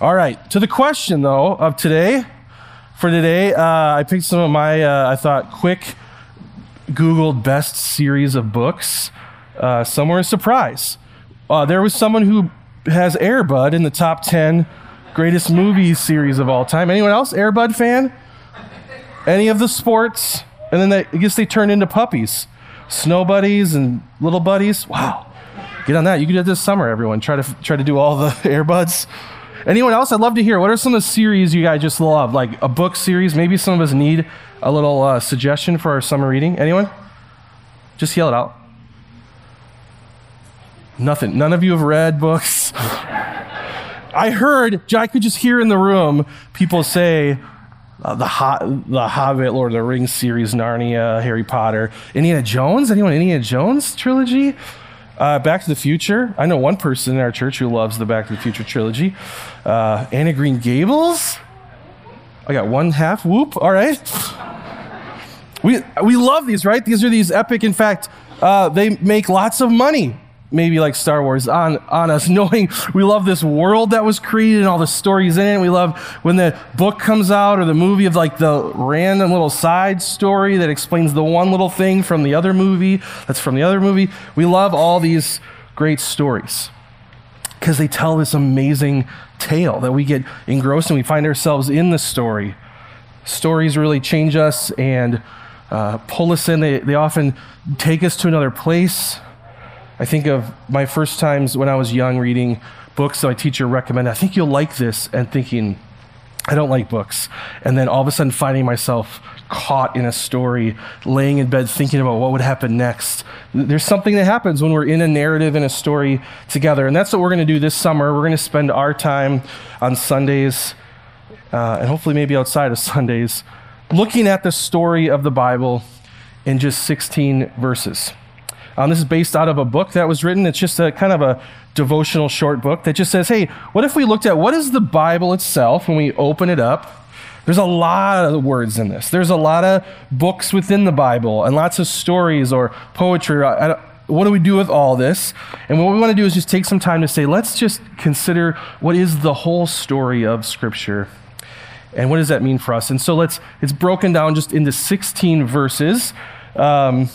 All right, to the question though of today. For today, uh, I picked some of my, uh, I thought, quick Googled best series of books. Uh, some were a surprise. Uh, there was someone who has Air Bud in the top 10 greatest movie series of all time. Anyone else? Air Bud fan? Any of the sports? And then they, I guess they turned into puppies. Snow buddies and little buddies. Wow. Get on that. You can do it this summer, everyone. Try to try to do all the Air Buds. Anyone else? I'd love to hear. What are some of the series you guys just love? Like a book series? Maybe some of us need a little uh, suggestion for our summer reading. Anyone? Just yell it out. Nothing. None of you have read books. I heard, I could just hear in the room people say, uh, the, Ho- the Hobbit, Lord of the Rings series, Narnia, Harry Potter, Indiana Jones. Anyone Indiana Jones trilogy? Uh, Back to the Future. I know one person in our church who loves the Back to the Future trilogy. Uh, Anne of Green Gables. I got one half. Whoop. All right. We we love these, right? These are these epic. In fact, uh, they make lots of money maybe like Star Wars on, on us, knowing we love this world that was created and all the stories in it. We love when the book comes out or the movie of like the random little side story that explains the one little thing from the other movie that's from the other movie. We love all these great stories because they tell this amazing tale that we get engrossed and we find ourselves in the story. Stories really change us and uh, pull us in. They, they often take us to another place I think of my first times when I was young reading books that my teacher recommended. I think you'll like this, and thinking, I don't like books. And then all of a sudden finding myself caught in a story, laying in bed thinking about what would happen next. There's something that happens when we're in a narrative and a story together. And that's what we're going to do this summer. We're going to spend our time on Sundays, uh, and hopefully maybe outside of Sundays, looking at the story of the Bible in just 16 verses. Um, this is based out of a book that was written. It's just a kind of a devotional short book that just says, hey, what if we looked at what is the Bible itself when we open it up? There's a lot of words in this. There's a lot of books within the Bible and lots of stories or poetry. What do we do with all this? And what we want to do is just take some time to say, let's just consider what is the whole story of Scripture and what does that mean for us? And so let's, it's broken down just into 16 verses. Um,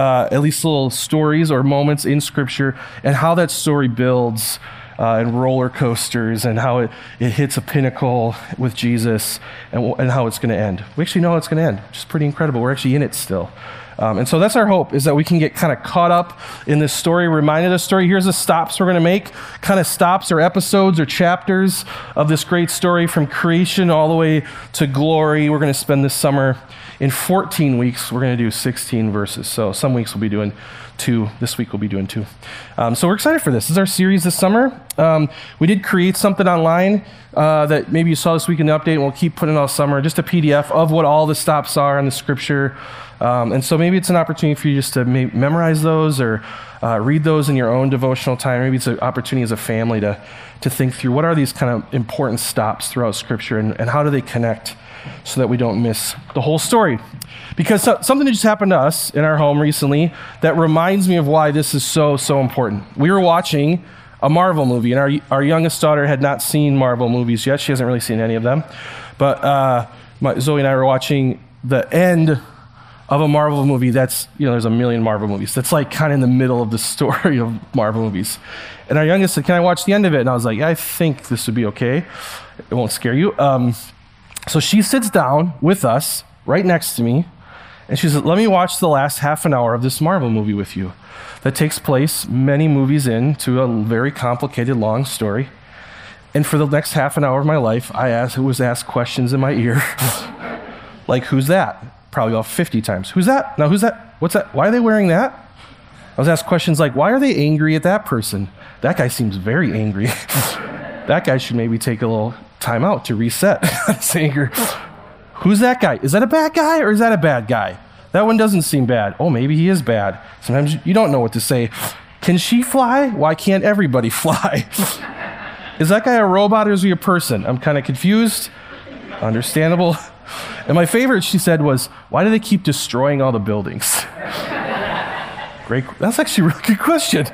uh, at least little stories or moments in Scripture, and how that story builds uh, and roller coasters, and how it, it hits a pinnacle with Jesus, and, and how it's going to end. We actually know how it's going to end, which is pretty incredible. We're actually in it still. Um, and so that's our hope is that we can get kind of caught up in this story, reminded of the story. Here's the stops we're going to make, kind of stops or episodes or chapters of this great story from creation all the way to glory. We're going to spend this summer in 14 weeks, we're going to do 16 verses. So some weeks we'll be doing two. This week we'll be doing two. Um, so we're excited for this. This is our series this summer. Um, we did create something online uh, that maybe you saw this week in the update, and we'll keep putting all summer, just a PDF of what all the stops are in the scripture. Um, and so maybe it's an opportunity for you just to memorize those or uh, read those in your own devotional time. Maybe it's an opportunity as a family to, to think through what are these kind of important stops throughout Scripture and, and how do they connect so that we don't miss the whole story. Because so, something just happened to us in our home recently that reminds me of why this is so, so important. We were watching a Marvel movie, and our, our youngest daughter had not seen Marvel movies yet. She hasn't really seen any of them. But uh, my, Zoe and I were watching the end of a Marvel movie that's, you know, there's a million Marvel movies. That's like kind of in the middle of the story of Marvel movies. And our youngest said, Can I watch the end of it? And I was like, I think this would be okay. It won't scare you. Um, so she sits down with us right next to me, and she says, Let me watch the last half an hour of this Marvel movie with you that takes place many movies into a very complicated, long story. And for the next half an hour of my life, I asked, was asked questions in my ear, like, Who's that? Probably about 50 times. Who's that? Now, who's that? What's that? Why are they wearing that? I was asked questions like, Why are they angry at that person? That guy seems very angry. that guy should maybe take a little time out to reset this anger. Who's that guy? Is that a bad guy or is that a bad guy? That one doesn't seem bad. Oh, maybe he is bad. Sometimes you don't know what to say. Can she fly? Why can't everybody fly? is that guy a robot or is he a person? I'm kind of confused. Understandable. And my favorite, she said, was, Why do they keep destroying all the buildings? Great. That's actually a really good question.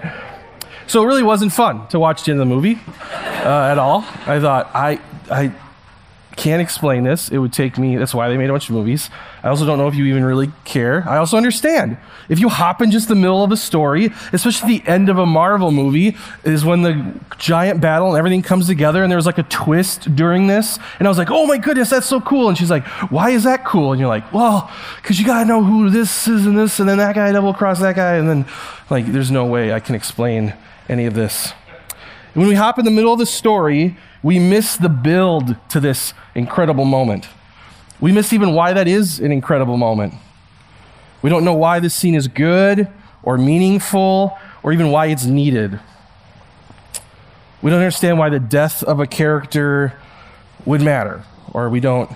So it really wasn't fun to watch the end of the movie. uh, at all. I thought, I, I can't explain this. It would take me, that's why they made a bunch of movies. I also don't know if you even really care. I also understand. If you hop in just the middle of a story, especially the end of a Marvel movie, is when the giant battle and everything comes together, and there's like a twist during this. And I was like, oh my goodness, that's so cool. And she's like, why is that cool? And you're like, well, because you got to know who this is and this, and then that guy double cross that guy. And then, like, there's no way I can explain any of this. When we hop in the middle of the story, we miss the build to this incredible moment. We miss even why that is an incredible moment. We don't know why this scene is good or meaningful or even why it's needed. We don't understand why the death of a character would matter, or we don't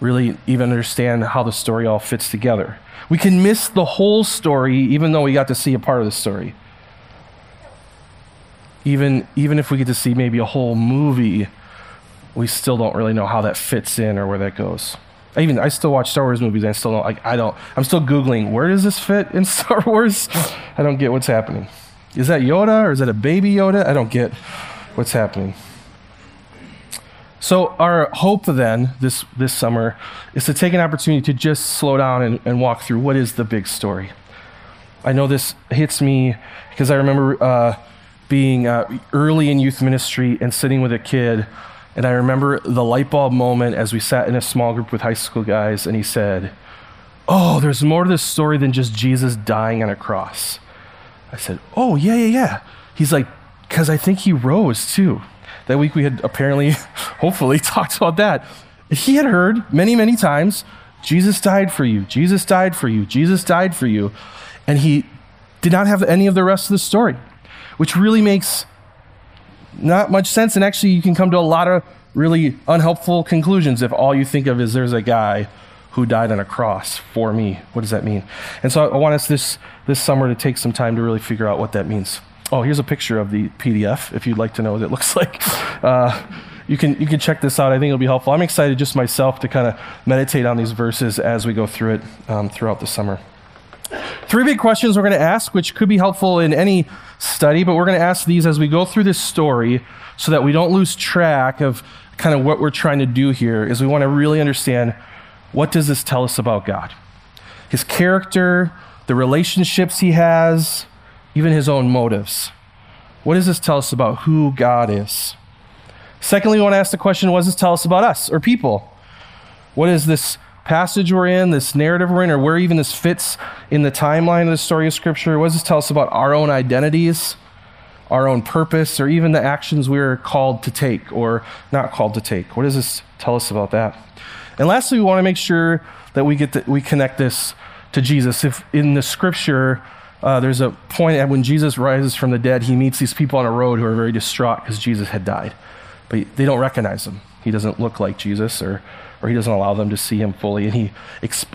really even understand how the story all fits together. We can miss the whole story even though we got to see a part of the story even even if we get to see maybe a whole movie, we still don't really know how that fits in or where that goes. I even I still watch Star Wars movies and I still don't like I don't I'm still googling where does this fit in Star Wars? I don't get what's happening. Is that Yoda or is that a baby Yoda? I don't get what's happening. So our hope then this this summer is to take an opportunity to just slow down and, and walk through what is the big story. I know this hits me because I remember uh, being uh, early in youth ministry and sitting with a kid. And I remember the light bulb moment as we sat in a small group with high school guys, and he said, Oh, there's more to this story than just Jesus dying on a cross. I said, Oh, yeah, yeah, yeah. He's like, Because I think he rose too. That week we had apparently, hopefully, talked about that. He had heard many, many times Jesus died for you, Jesus died for you, Jesus died for you. And he did not have any of the rest of the story which really makes not much sense. And actually, you can come to a lot of really unhelpful conclusions if all you think of is there's a guy who died on a cross for me. What does that mean? And so I want us this, this summer to take some time to really figure out what that means. Oh, here's a picture of the PDF if you'd like to know what it looks like. Uh, you can, you can check this out. I think it'll be helpful. I'm excited just myself to kind of meditate on these verses as we go through it um, throughout the summer. Three big questions we're going to ask, which could be helpful in any study, but we're going to ask these as we go through this story so that we don't lose track of kind of what we're trying to do here is we want to really understand what does this tell us about God? His character, the relationships he has, even his own motives. What does this tell us about who God is? Secondly, we want to ask the question what does this tell us about us or people? What is this passage we're in, this narrative we're in, or where even this fits in the timeline of the story of Scripture? What does this tell us about our own identities, our own purpose, or even the actions we're called to take or not called to take? What does this tell us about that? And lastly, we want to make sure that we get the, we connect this to Jesus. If in the Scripture uh, there's a point at when Jesus rises from the dead, he meets these people on a road who are very distraught because Jesus had died, but they don't recognize him. He doesn't look like Jesus or or he doesn't allow them to see him fully. And he,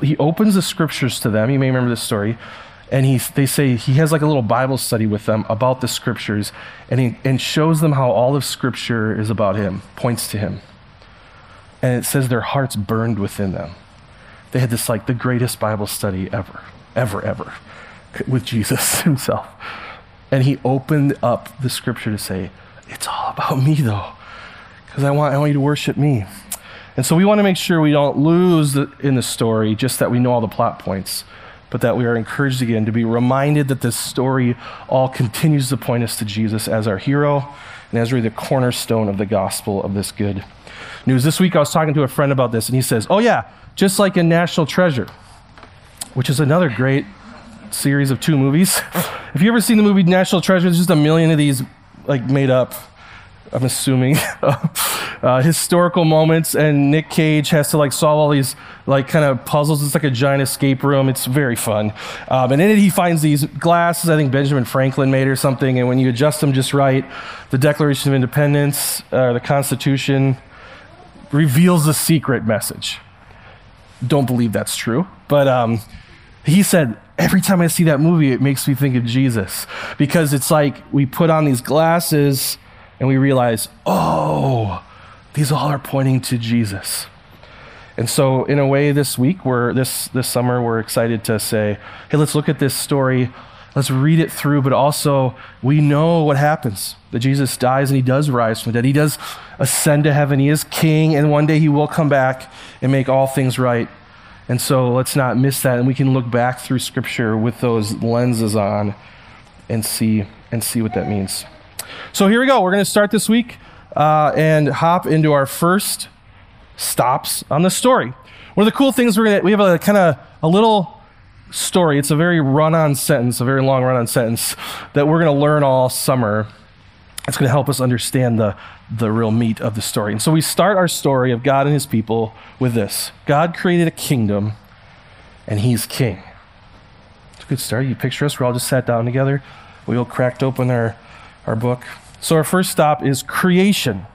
he opens the scriptures to them. You may remember this story. And he, they say he has like a little Bible study with them about the scriptures and, he, and shows them how all of scripture is about him, points to him. And it says their hearts burned within them. They had this like the greatest Bible study ever, ever, ever with Jesus himself. And he opened up the scripture to say, It's all about me though, because I want, I want you to worship me. And so we want to make sure we don't lose the, in the story just that we know all the plot points, but that we are encouraged again to be reminded that this story all continues to point us to Jesus as our hero and as really the cornerstone of the gospel of this good news. This week I was talking to a friend about this, and he says, Oh, yeah, just like in National Treasure, which is another great series of two movies. Have you ever seen the movie National Treasure? There's just a million of these like made up I'm assuming, uh, historical moments, and Nick Cage has to like solve all these like kind of puzzles. It's like a giant escape room. It's very fun. Um, and in it, he finds these glasses. I think Benjamin Franklin made or something. And when you adjust them just right, the Declaration of Independence, uh, the Constitution, reveals the secret message. Don't believe that's true, but um, he said every time I see that movie, it makes me think of Jesus because it's like we put on these glasses and we realize, oh, these all are pointing to Jesus. And so, in a way, this week, we're, this, this summer, we're excited to say, hey, let's look at this story Let's read it through, but also we know what happens that Jesus dies and he does rise from the dead. He does ascend to heaven. He is king, and one day he will come back and make all things right. And so let's not miss that. And we can look back through Scripture with those lenses on and see and see what that means. So here we go. We're going to start this week uh, and hop into our first stops on the story. One of the cool things we're going to we have a kind of a little story. It's a very run-on sentence, a very long run-on sentence that we're going to learn all summer. It's going to help us understand the the real meat of the story. And so we start our story of God and his people with this God created a kingdom, and he's king. It's a good start. You picture us—we're all just sat down together. We all cracked open our, our book. So our first stop is creation.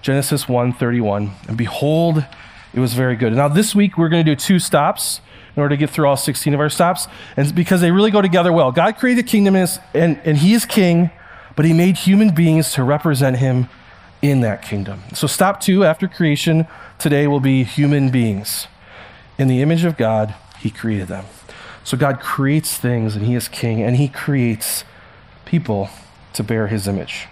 Genesis 1:31. And behold, it was very good. Now this week we're going to do two stops in order to get through all 16 of our stops. And because they really go together well. God created a kingdom and, and he is king, but he made human beings to represent him in that kingdom. So, stop two after creation today will be human beings. In the image of God, He created them. So, God creates things and He is king, and He creates people to bear His image.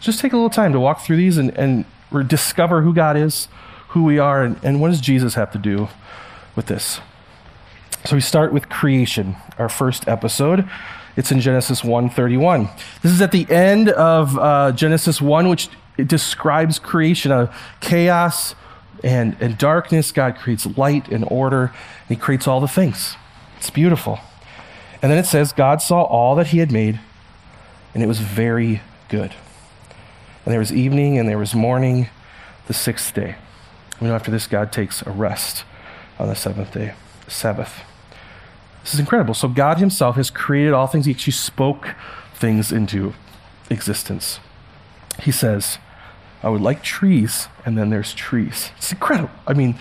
Just take a little time to walk through these and, and discover who God is, who we are, and, and what does Jesus have to do with this. So, we start with creation, our first episode. It's in Genesis 1:31. This is at the end of uh, Genesis 1, which describes creation of chaos and, and darkness. God creates light and order, and He creates all the things. It's beautiful. And then it says, God saw all that He had made, and it was very good. And there was evening and there was morning, the sixth day. We know after this, God takes a rest on the seventh day, Sabbath. This is incredible. So God Himself has created all things. He actually spoke things into existence. He says, I would like trees, and then there's trees. It's incredible. I mean,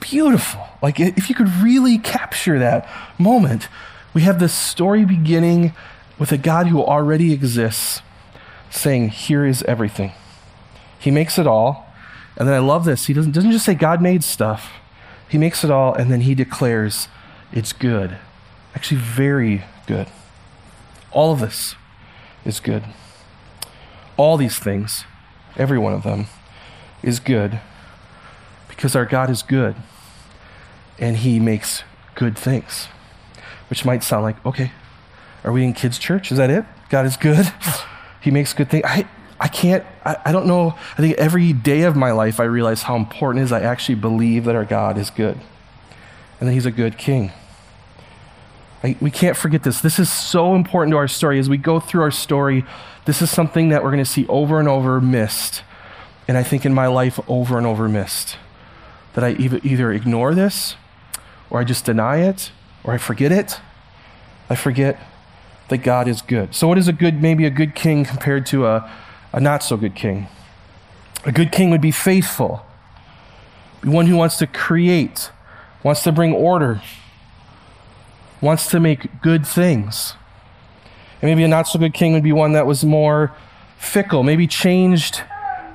beautiful. Like, if you could really capture that moment, we have this story beginning with a God who already exists saying, Here is everything. He makes it all. And then I love this. He doesn't, doesn't just say God made stuff, He makes it all, and then He declares it's good. Actually, very good. All of this is good. All these things every one of them, is good because our God is good and he makes good things. Which might sound like, okay, are we in kids' church? Is that it? God is good. he makes good things. I, I can't, I, I don't know. I think every day of my life I realize how important it is I actually believe that our God is good and that he's a good king. I, we can't forget this. This is so important to our story. As we go through our story, this is something that we're going to see over and over missed. And I think in my life, over and over missed. That I either ignore this, or I just deny it, or I forget it. I forget that God is good. So, what is a good, maybe a good king compared to a, a not so good king? A good king would be faithful, be one who wants to create, wants to bring order, wants to make good things. And maybe a not so good king would be one that was more fickle, maybe changed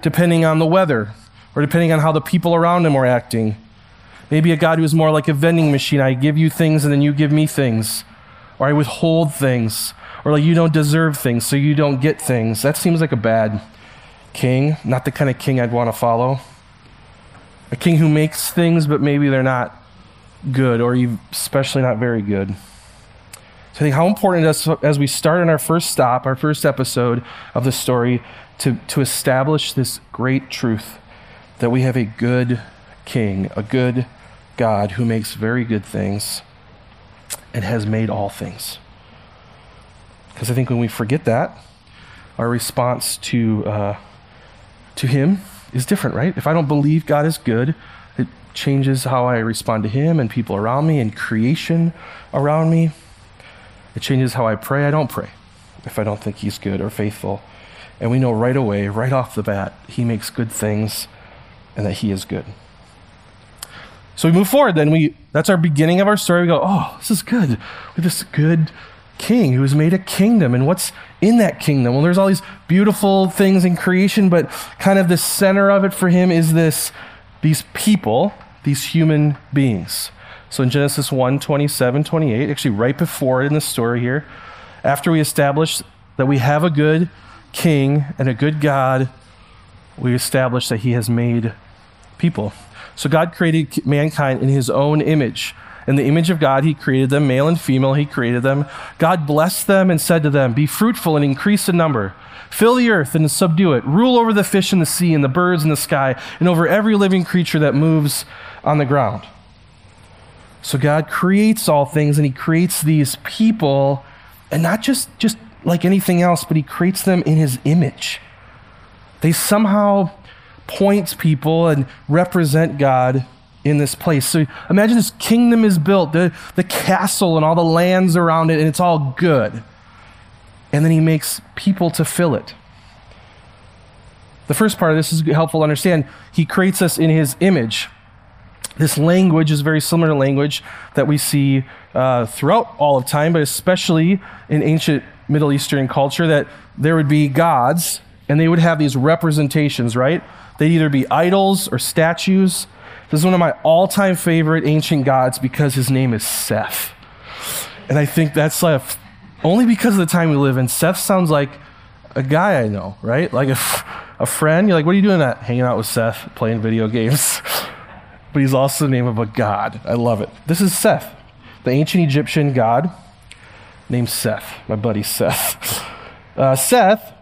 depending on the weather or depending on how the people around him were acting. Maybe a God who is more like a vending machine. I give you things and then you give me things. Or I withhold things. Or like you don't deserve things, so you don't get things. That seems like a bad king, not the kind of king I'd want to follow. A king who makes things, but maybe they're not good, or especially not very good. So I think how important it is as we start on our first stop, our first episode of the story, to, to establish this great truth that we have a good king, a good God who makes very good things and has made all things. Because I think when we forget that, our response to, uh, to Him is different, right? If I don't believe God is good, it changes how I respond to Him and people around me and creation around me. It changes how I pray. I don't pray if I don't think He's good or faithful. And we know right away, right off the bat, He makes good things and that He is good. So we move forward. Then we that's our beginning of our story. We go, oh, this is good. We have this good king who has made a kingdom. And what's in that kingdom? Well, there's all these beautiful things in creation, but kind of the center of it for him is this these people, these human beings. So in Genesis 1 27, 28, actually right before it in the story here, After we establish that we have a good king and a good God, we establish that he has made people. So God created mankind in his own image. In the image of God, he created them, male and female, he created them. God blessed them and said to them, Be fruitful and increase in number. Fill the earth and subdue it. Rule over the fish in the sea and the birds in the sky and over every living creature that moves on the ground. So God creates all things and he creates these people and not just just like anything else, but he creates them in his image. They somehow point people and represent God in this place. So imagine this kingdom is built, the, the castle and all the lands around it, and it's all good. And then he makes people to fill it. The first part of this is helpful to understand. He creates us in his image. This language is very similar to language that we see uh, throughout all of time, but especially in ancient Middle Eastern culture, that there would be gods and they would have these representations, right? They'd either be idols or statues. This is one of my all time favorite ancient gods because his name is Seth. And I think that's like, only because of the time we live in. Seth sounds like a guy I know, right? Like a, a friend. You're like, what are you doing that? Hanging out with Seth, playing video games. but he's also the name of a god. I love it. This is Seth, the ancient Egyptian god named Seth, my buddy Seth. Uh, Seth,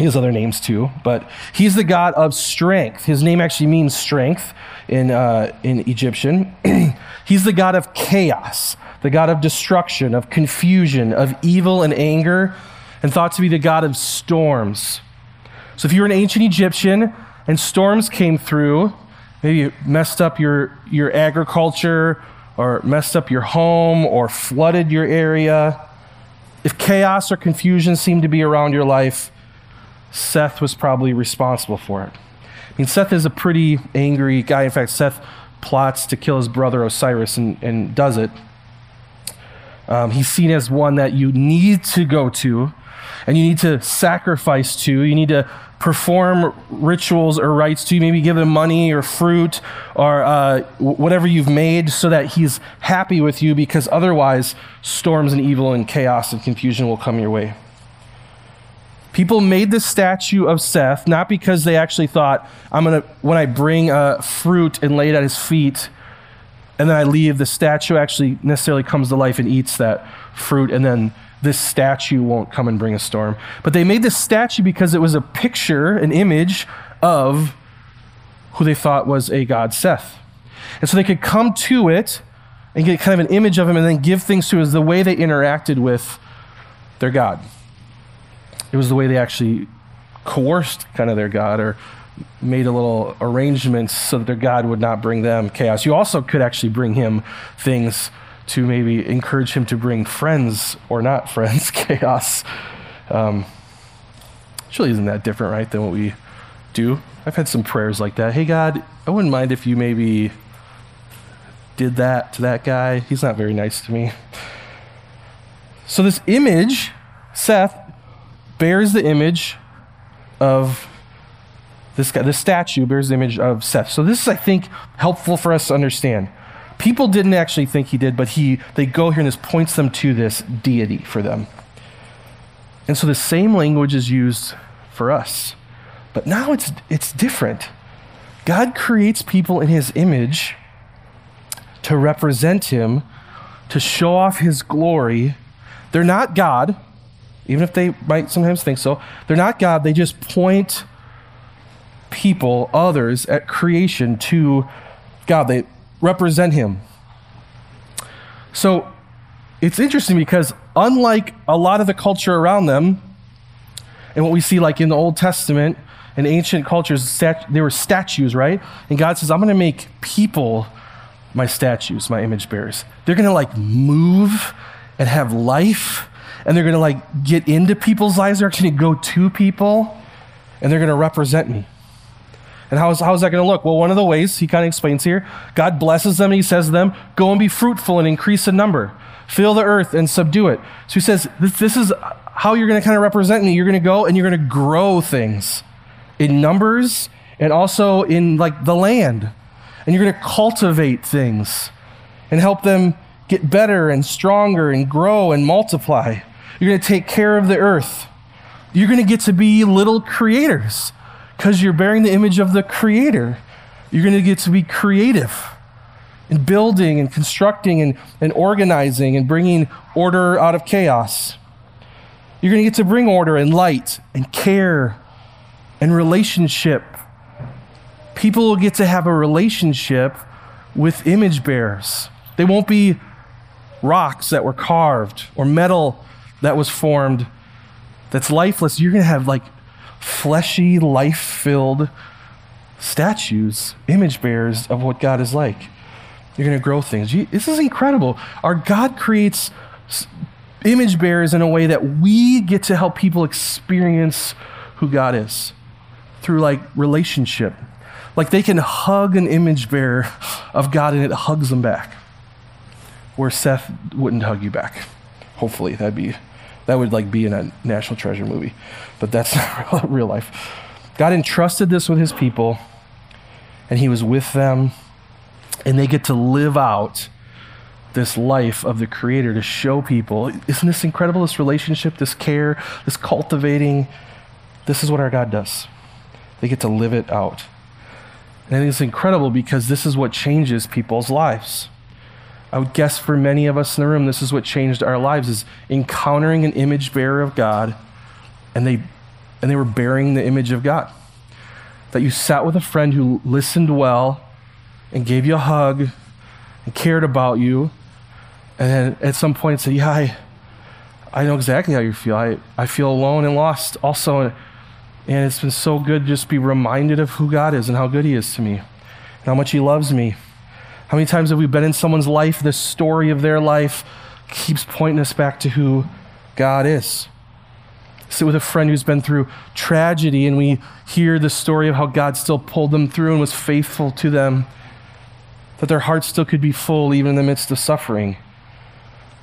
he has other names too, but he's the god of strength. His name actually means strength in, uh, in Egyptian. he's the god of chaos, the god of destruction, of confusion, of evil and anger, and thought to be the god of storms. So if you were an ancient Egyptian and storms came through, maybe messed up your, your agriculture or messed up your home or flooded your area, if chaos or confusion seemed to be around your life, Seth was probably responsible for it. I mean, Seth is a pretty angry guy. In fact, Seth plots to kill his brother Osiris and, and does it. Um, he's seen as one that you need to go to and you need to sacrifice to. You need to perform rituals or rites to, maybe give him money or fruit or uh, whatever you've made so that he's happy with you because otherwise storms and evil and chaos and confusion will come your way. People made the statue of Seth not because they actually thought, I'm going to, when I bring uh, fruit and lay it at his feet, and then I leave, the statue actually necessarily comes to life and eats that fruit, and then this statue won't come and bring a storm. But they made this statue because it was a picture, an image of who they thought was a god Seth. And so they could come to it and get kind of an image of him and then give things to as the way they interacted with their God. It was the way they actually coerced kind of their God or made a little arrangements so that their God would not bring them chaos. You also could actually bring him things to maybe encourage him to bring friends or not friends chaos. Um, really isn't that different, right, than what we do. I've had some prayers like that. Hey, God, I wouldn't mind if you maybe did that to that guy. He's not very nice to me. So, this image, Seth, bears the image of this guy. The statue bears the image of Seth. So, this is, I think, helpful for us to understand. People didn't actually think he did, but he, they go here and this points them to this deity for them. And so the same language is used for us. But now it's, it's different. God creates people in his image to represent him, to show off his glory. They're not God, even if they might sometimes think so. They're not God, they just point people, others at creation to God. They, represent him. So it's interesting because, unlike a lot of the culture around them, and what we see like in the Old Testament and ancient cultures, stat- they were statues, right? And God says, I'm going to make people my statues, my image bearers. They're going to like move and have life, and they're going to like get into people's lives. They're actually going to go to people, and they're going to represent me. And how is, how is that going to look? Well, one of the ways he kind of explains here God blesses them and he says to them, Go and be fruitful and increase in number, fill the earth and subdue it. So he says, This, this is how you're going to kind of represent me. You're going to go and you're going to grow things in numbers and also in like the land. And you're going to cultivate things and help them get better and stronger and grow and multiply. You're going to take care of the earth. You're going to get to be little creators because you're bearing the image of the Creator. You're going to get to be creative in building and constructing and, and organizing and bringing order out of chaos. You're going to get to bring order and light and care and relationship. People will get to have a relationship with image bearers. They won't be rocks that were carved or metal that was formed that's lifeless. You're going to have like fleshy, life filled statues, image bearers of what God is like. You're going to grow things. This is incredible. Our God creates image bearers in a way that we get to help people experience who God is through like relationship. Like they can hug an image bearer of God and it hugs them back. Where Seth wouldn't hug you back. Hopefully, that'd be that would like be in a National Treasure movie, but that's not real life. God entrusted this with His people, and He was with them, and they get to live out this life of the Creator to show people. Isn't this incredible? This relationship, this care, this cultivating. This is what our God does. They get to live it out. And I think it's incredible because this is what changes people's lives. I would guess for many of us in the room, this is what changed our lives is encountering an image bearer of God, and they and they were bearing the image of God. That you sat with a friend who listened well and gave you a hug and cared about you, and then at some point said, Yeah, I, I know exactly how you feel. I, I feel alone and lost also. And, and it's been so good just be reminded of who God is and how good He is to me and how much He loves me. How many times have we been in someone's life, the story of their life keeps pointing us back to who God is? Sit with a friend who's been through tragedy, and we hear the story of how God still pulled them through and was faithful to them, that their hearts still could be full even in the midst of suffering.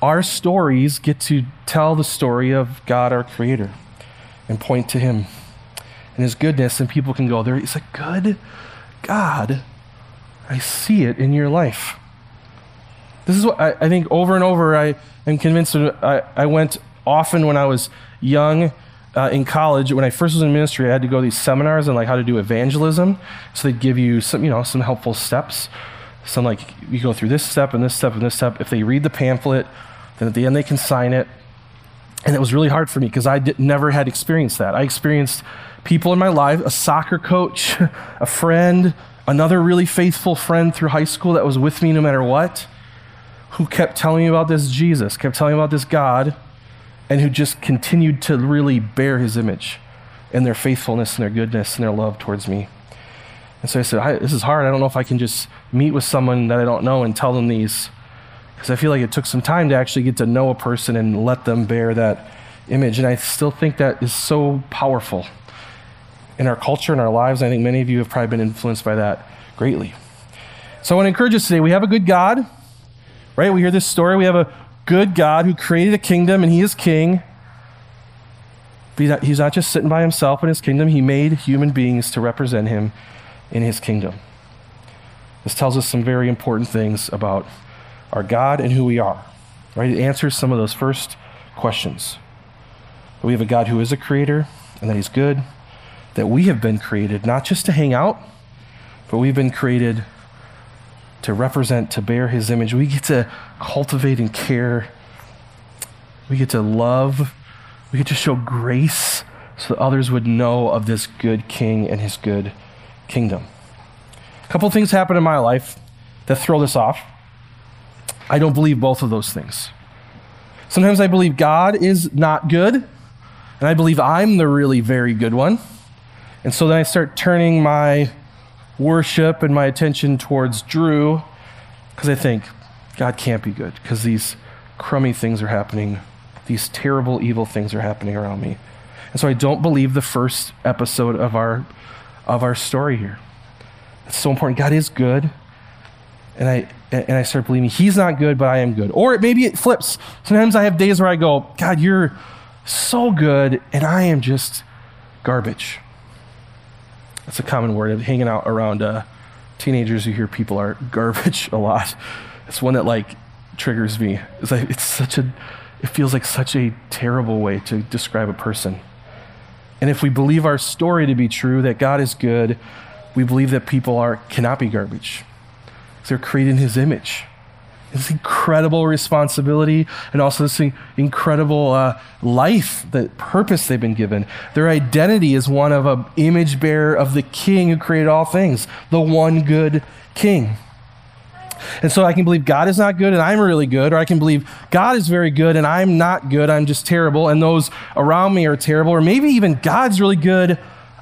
Our stories get to tell the story of God, our Creator, and point to Him and His goodness, and people can go, There is a good God I see it in your life. This is what I, I think over and over I am convinced. I, I went often when I was young uh, in college. When I first was in ministry, I had to go to these seminars on like how to do evangelism. So they'd give you some, you know, some helpful steps. Some like you go through this step and this step and this step. If they read the pamphlet, then at the end they can sign it. And it was really hard for me because I did, never had experienced that. I experienced people in my life, a soccer coach, a friend, another really faithful friend through high school that was with me no matter what, who kept telling me about this Jesus, kept telling me about this God, and who just continued to really bear his image and their faithfulness and their goodness and their love towards me. And so I said, This is hard. I don't know if I can just meet with someone that I don't know and tell them these. Because I feel like it took some time to actually get to know a person and let them bear that image. And I still think that is so powerful in our culture and our lives. I think many of you have probably been influenced by that greatly. So I want to encourage us today. We have a good God, right? We hear this story. We have a good God who created a kingdom and he is king. But he's not just sitting by himself in his kingdom, he made human beings to represent him in his kingdom. This tells us some very important things about our God and who we are, right? It answers some of those first questions. We have a God who is a creator and that he's good that we have been created not just to hang out, but we've been created to represent, to bear his image. We get to cultivate and care. We get to love. We get to show grace so that others would know of this good king and his good kingdom. A couple things happen in my life that throw this off. I don't believe both of those things. Sometimes I believe God is not good, and I believe I'm the really very good one. And so then I start turning my worship and my attention towards Drew because I think God can't be good because these crummy things are happening. These terrible, evil things are happening around me. And so I don't believe the first episode of our, of our story here. It's so important. God is good. And I, and I start believing he's not good, but I am good. Or maybe it flips. Sometimes I have days where I go, God, you're so good, and I am just garbage. That's a common word hanging out around uh, teenagers who hear people are garbage a lot. It's one that like triggers me. It's like it's such a it feels like such a terrible way to describe a person. And if we believe our story to be true, that God is good, we believe that people are cannot be garbage. They're created in his image. This incredible responsibility and also this incredible uh, life, the purpose they've been given. Their identity is one of an image bearer of the king who created all things, the one good king. And so I can believe God is not good and I'm really good, or I can believe God is very good and I'm not good, I'm just terrible, and those around me are terrible, or maybe even God's really good,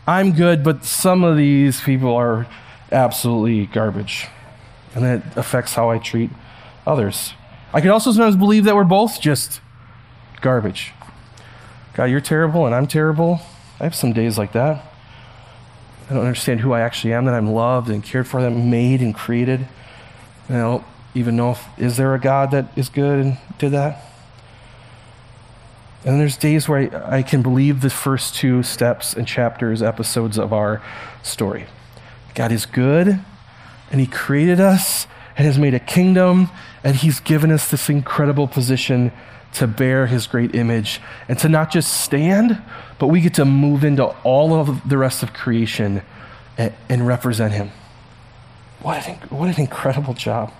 I'm good, but some of these people are absolutely garbage. And that affects how I treat others. I can also sometimes believe that we're both just garbage. God, you're terrible and I'm terrible. I have some days like that. I don't understand who I actually am, that I'm loved and cared for, that I'm made and created. And I don't even know if is there a God that is good and did that. And there's days where I, I can believe the first two steps and chapters, episodes of our story. God is good, and He created us and has made a kingdom, and He's given us this incredible position to bear His great image and to not just stand, but we get to move into all of the rest of creation and, and represent Him. What an, what an incredible job.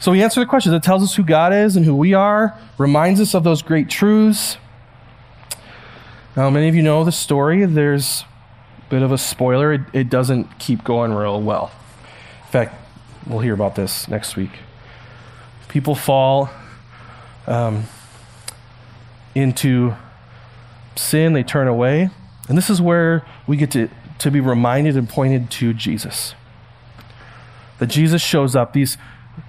So we answer the questions. It tells us who God is and who we are, reminds us of those great truths. Now, many of you know the story. There's a bit of a spoiler. It, it doesn't keep going real well In fact, we'll hear about this next week. People fall um, into sin, they turn away. And this is where we get to, to be reminded and pointed to Jesus. That Jesus shows up. These,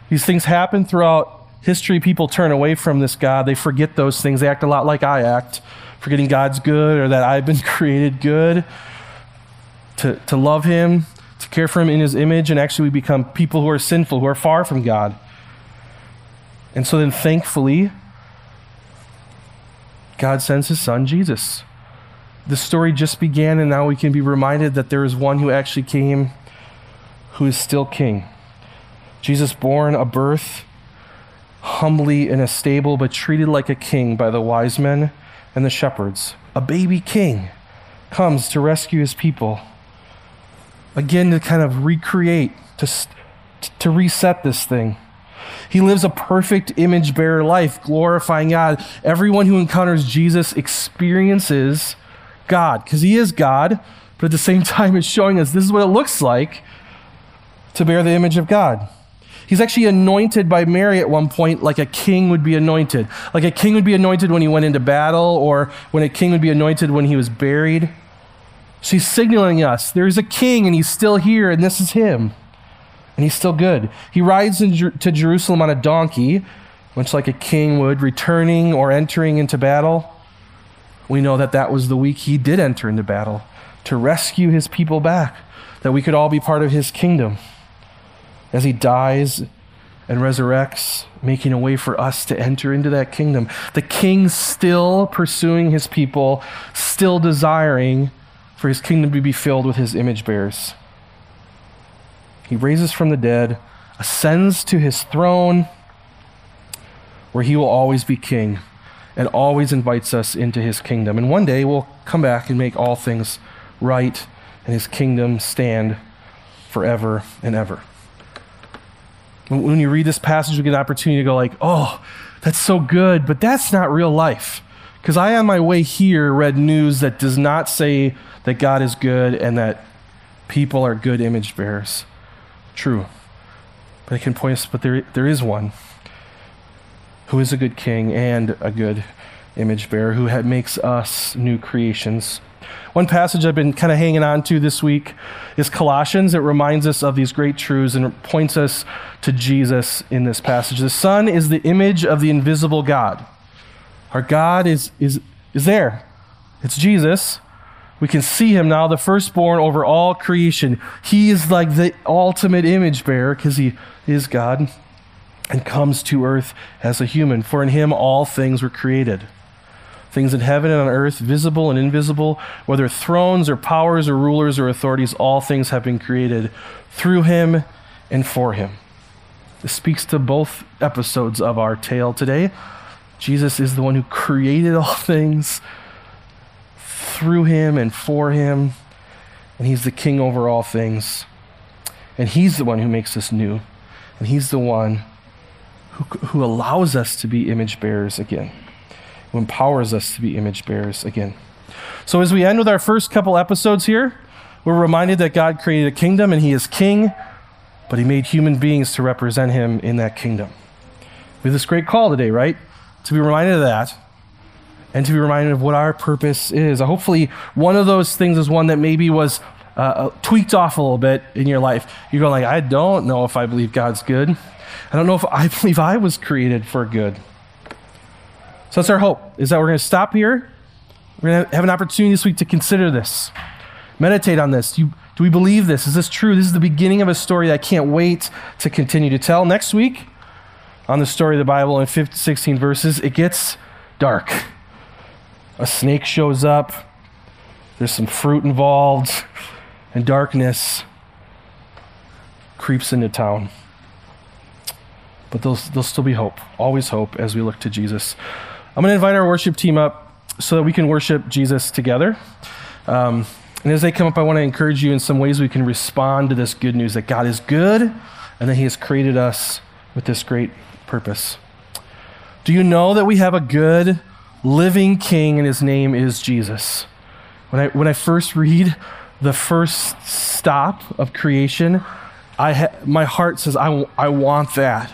these things happen throughout history. People turn away from this God. They forget those things. They act a lot like I act, forgetting God's good or that I've been created good. To, to love Him, to care for him in his image, and actually we become people who are sinful, who are far from God. And so then, thankfully, God sends his son, Jesus. The story just began, and now we can be reminded that there is one who actually came who is still king. Jesus, born a birth, humbly in a stable, but treated like a king by the wise men and the shepherds. A baby king comes to rescue his people again to kind of recreate, to, to reset this thing. He lives a perfect image bearer life, glorifying God. Everyone who encounters Jesus experiences God because he is God, but at the same time, it's showing us this is what it looks like to bear the image of God. He's actually anointed by Mary at one point like a king would be anointed. Like a king would be anointed when he went into battle, or when a king would be anointed when he was buried. She's signaling us there's a king and he's still here, and this is him. And he's still good. He rides to Jerusalem on a donkey, much like a king would, returning or entering into battle. We know that that was the week he did enter into battle to rescue his people back, that we could all be part of his kingdom. As he dies and resurrects, making a way for us to enter into that kingdom. The king still pursuing his people, still desiring for his kingdom to be filled with his image bearers. He raises from the dead, ascends to his throne, where he will always be king, and always invites us into his kingdom. And one day we'll come back and make all things right, and his kingdom stand forever and ever. When you read this passage, we get an opportunity to go like, oh, that's so good, but that's not real life. Because I, on my way here, read news that does not say that God is good and that people are good image bearers. True. But it can point us, but there, there is one who is a good king and a good image bearer who makes us new creations. One passage I've been kind of hanging on to this week is Colossians. It reminds us of these great truths and points us to Jesus in this passage. The Son is the image of the invisible God. Our God is, is, is there. It's Jesus. We can see him now, the firstborn over all creation. He is like the ultimate image bearer because he is God and comes to earth as a human. For in him all things were created things in heaven and on earth, visible and invisible, whether thrones or powers or rulers or authorities, all things have been created through him and for him. This speaks to both episodes of our tale today. Jesus is the one who created all things through him and for him, and he's the king over all things. And he's the one who makes us new, and he's the one who, who allows us to be image bearers again, who empowers us to be image bearers again. So, as we end with our first couple episodes here, we're reminded that God created a kingdom and he is king, but he made human beings to represent him in that kingdom. We have this great call today, right? To be reminded of that and to be reminded of what our purpose is. Hopefully, one of those things is one that maybe was uh, uh tweaked off a little bit in your life. You're going like, I don't know if I believe God's good. I don't know if I believe I was created for good. So that's our hope, is that we're going to stop here. We're going to have an opportunity this week to consider this. Meditate on this. Do, you, do we believe this? Is this true? This is the beginning of a story that I can't wait to continue to tell. Next week, on the story of the Bible in 15, 16 verses, it gets dark. A snake shows up, there's some fruit involved, and darkness creeps into town. But there'll, there'll still be hope, always hope as we look to Jesus. I'm going to invite our worship team up so that we can worship Jesus together. Um, and as they come up, I want to encourage you in some ways we can respond to this good news that God is good and that He has created us with this great purpose. Do you know that we have a good, living King and His name is Jesus? When I, when I first read the first stop of creation, I ha- my heart says, I, w- I want that.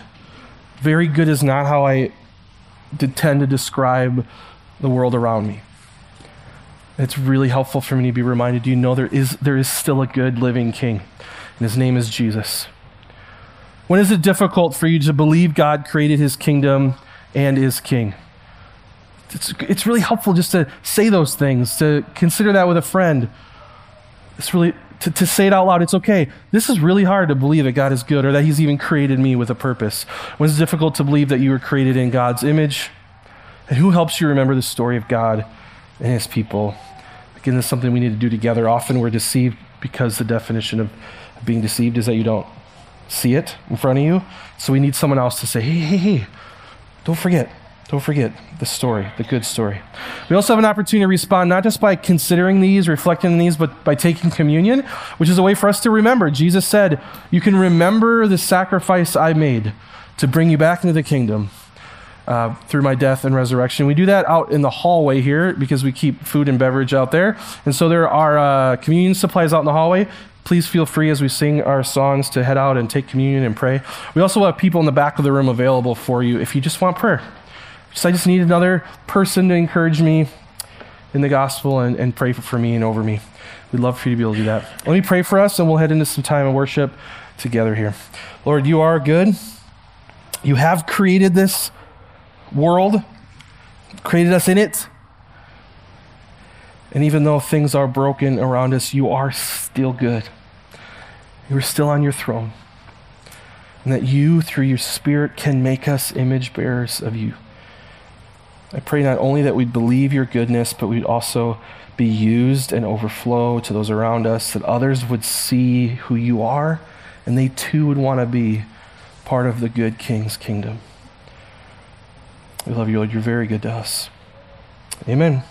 Very good is not how I tend to describe the world around me. It's really helpful for me to be reminded do you know there is, there is still a good living king, and his name is Jesus. When is it difficult for you to believe God created his kingdom and is king? It's, it's really helpful just to say those things, to consider that with a friend. It's really, to, to say it out loud, it's okay. This is really hard to believe that God is good or that he's even created me with a purpose. When it's difficult to believe that you were created in God's image, and who helps you remember the story of God and his people? Again, this is something we need to do together. Often we're deceived because the definition of being deceived is that you don't see it in front of you. So we need someone else to say, hey, hey, hey, don't forget. Don't forget the story, the good story. We also have an opportunity to respond not just by considering these, reflecting on these, but by taking communion, which is a way for us to remember. Jesus said, You can remember the sacrifice I made to bring you back into the kingdom uh, through my death and resurrection. We do that out in the hallway here because we keep food and beverage out there. And so there are uh, communion supplies out in the hallway. Please feel free as we sing our songs to head out and take communion and pray. We also have people in the back of the room available for you if you just want prayer. Just, I just need another person to encourage me in the gospel and, and pray for, for me and over me. We'd love for you to be able to do that. Let me pray for us and we'll head into some time of worship together here. Lord, you are good. You have created this world, created us in it. And even though things are broken around us, you are still good. You are still on your throne. And that you, through your Spirit, can make us image bearers of you. I pray not only that we'd believe your goodness, but we'd also be used and overflow to those around us, that others would see who you are, and they too would want to be part of the good King's kingdom. We love you, Lord. You're very good to us. Amen.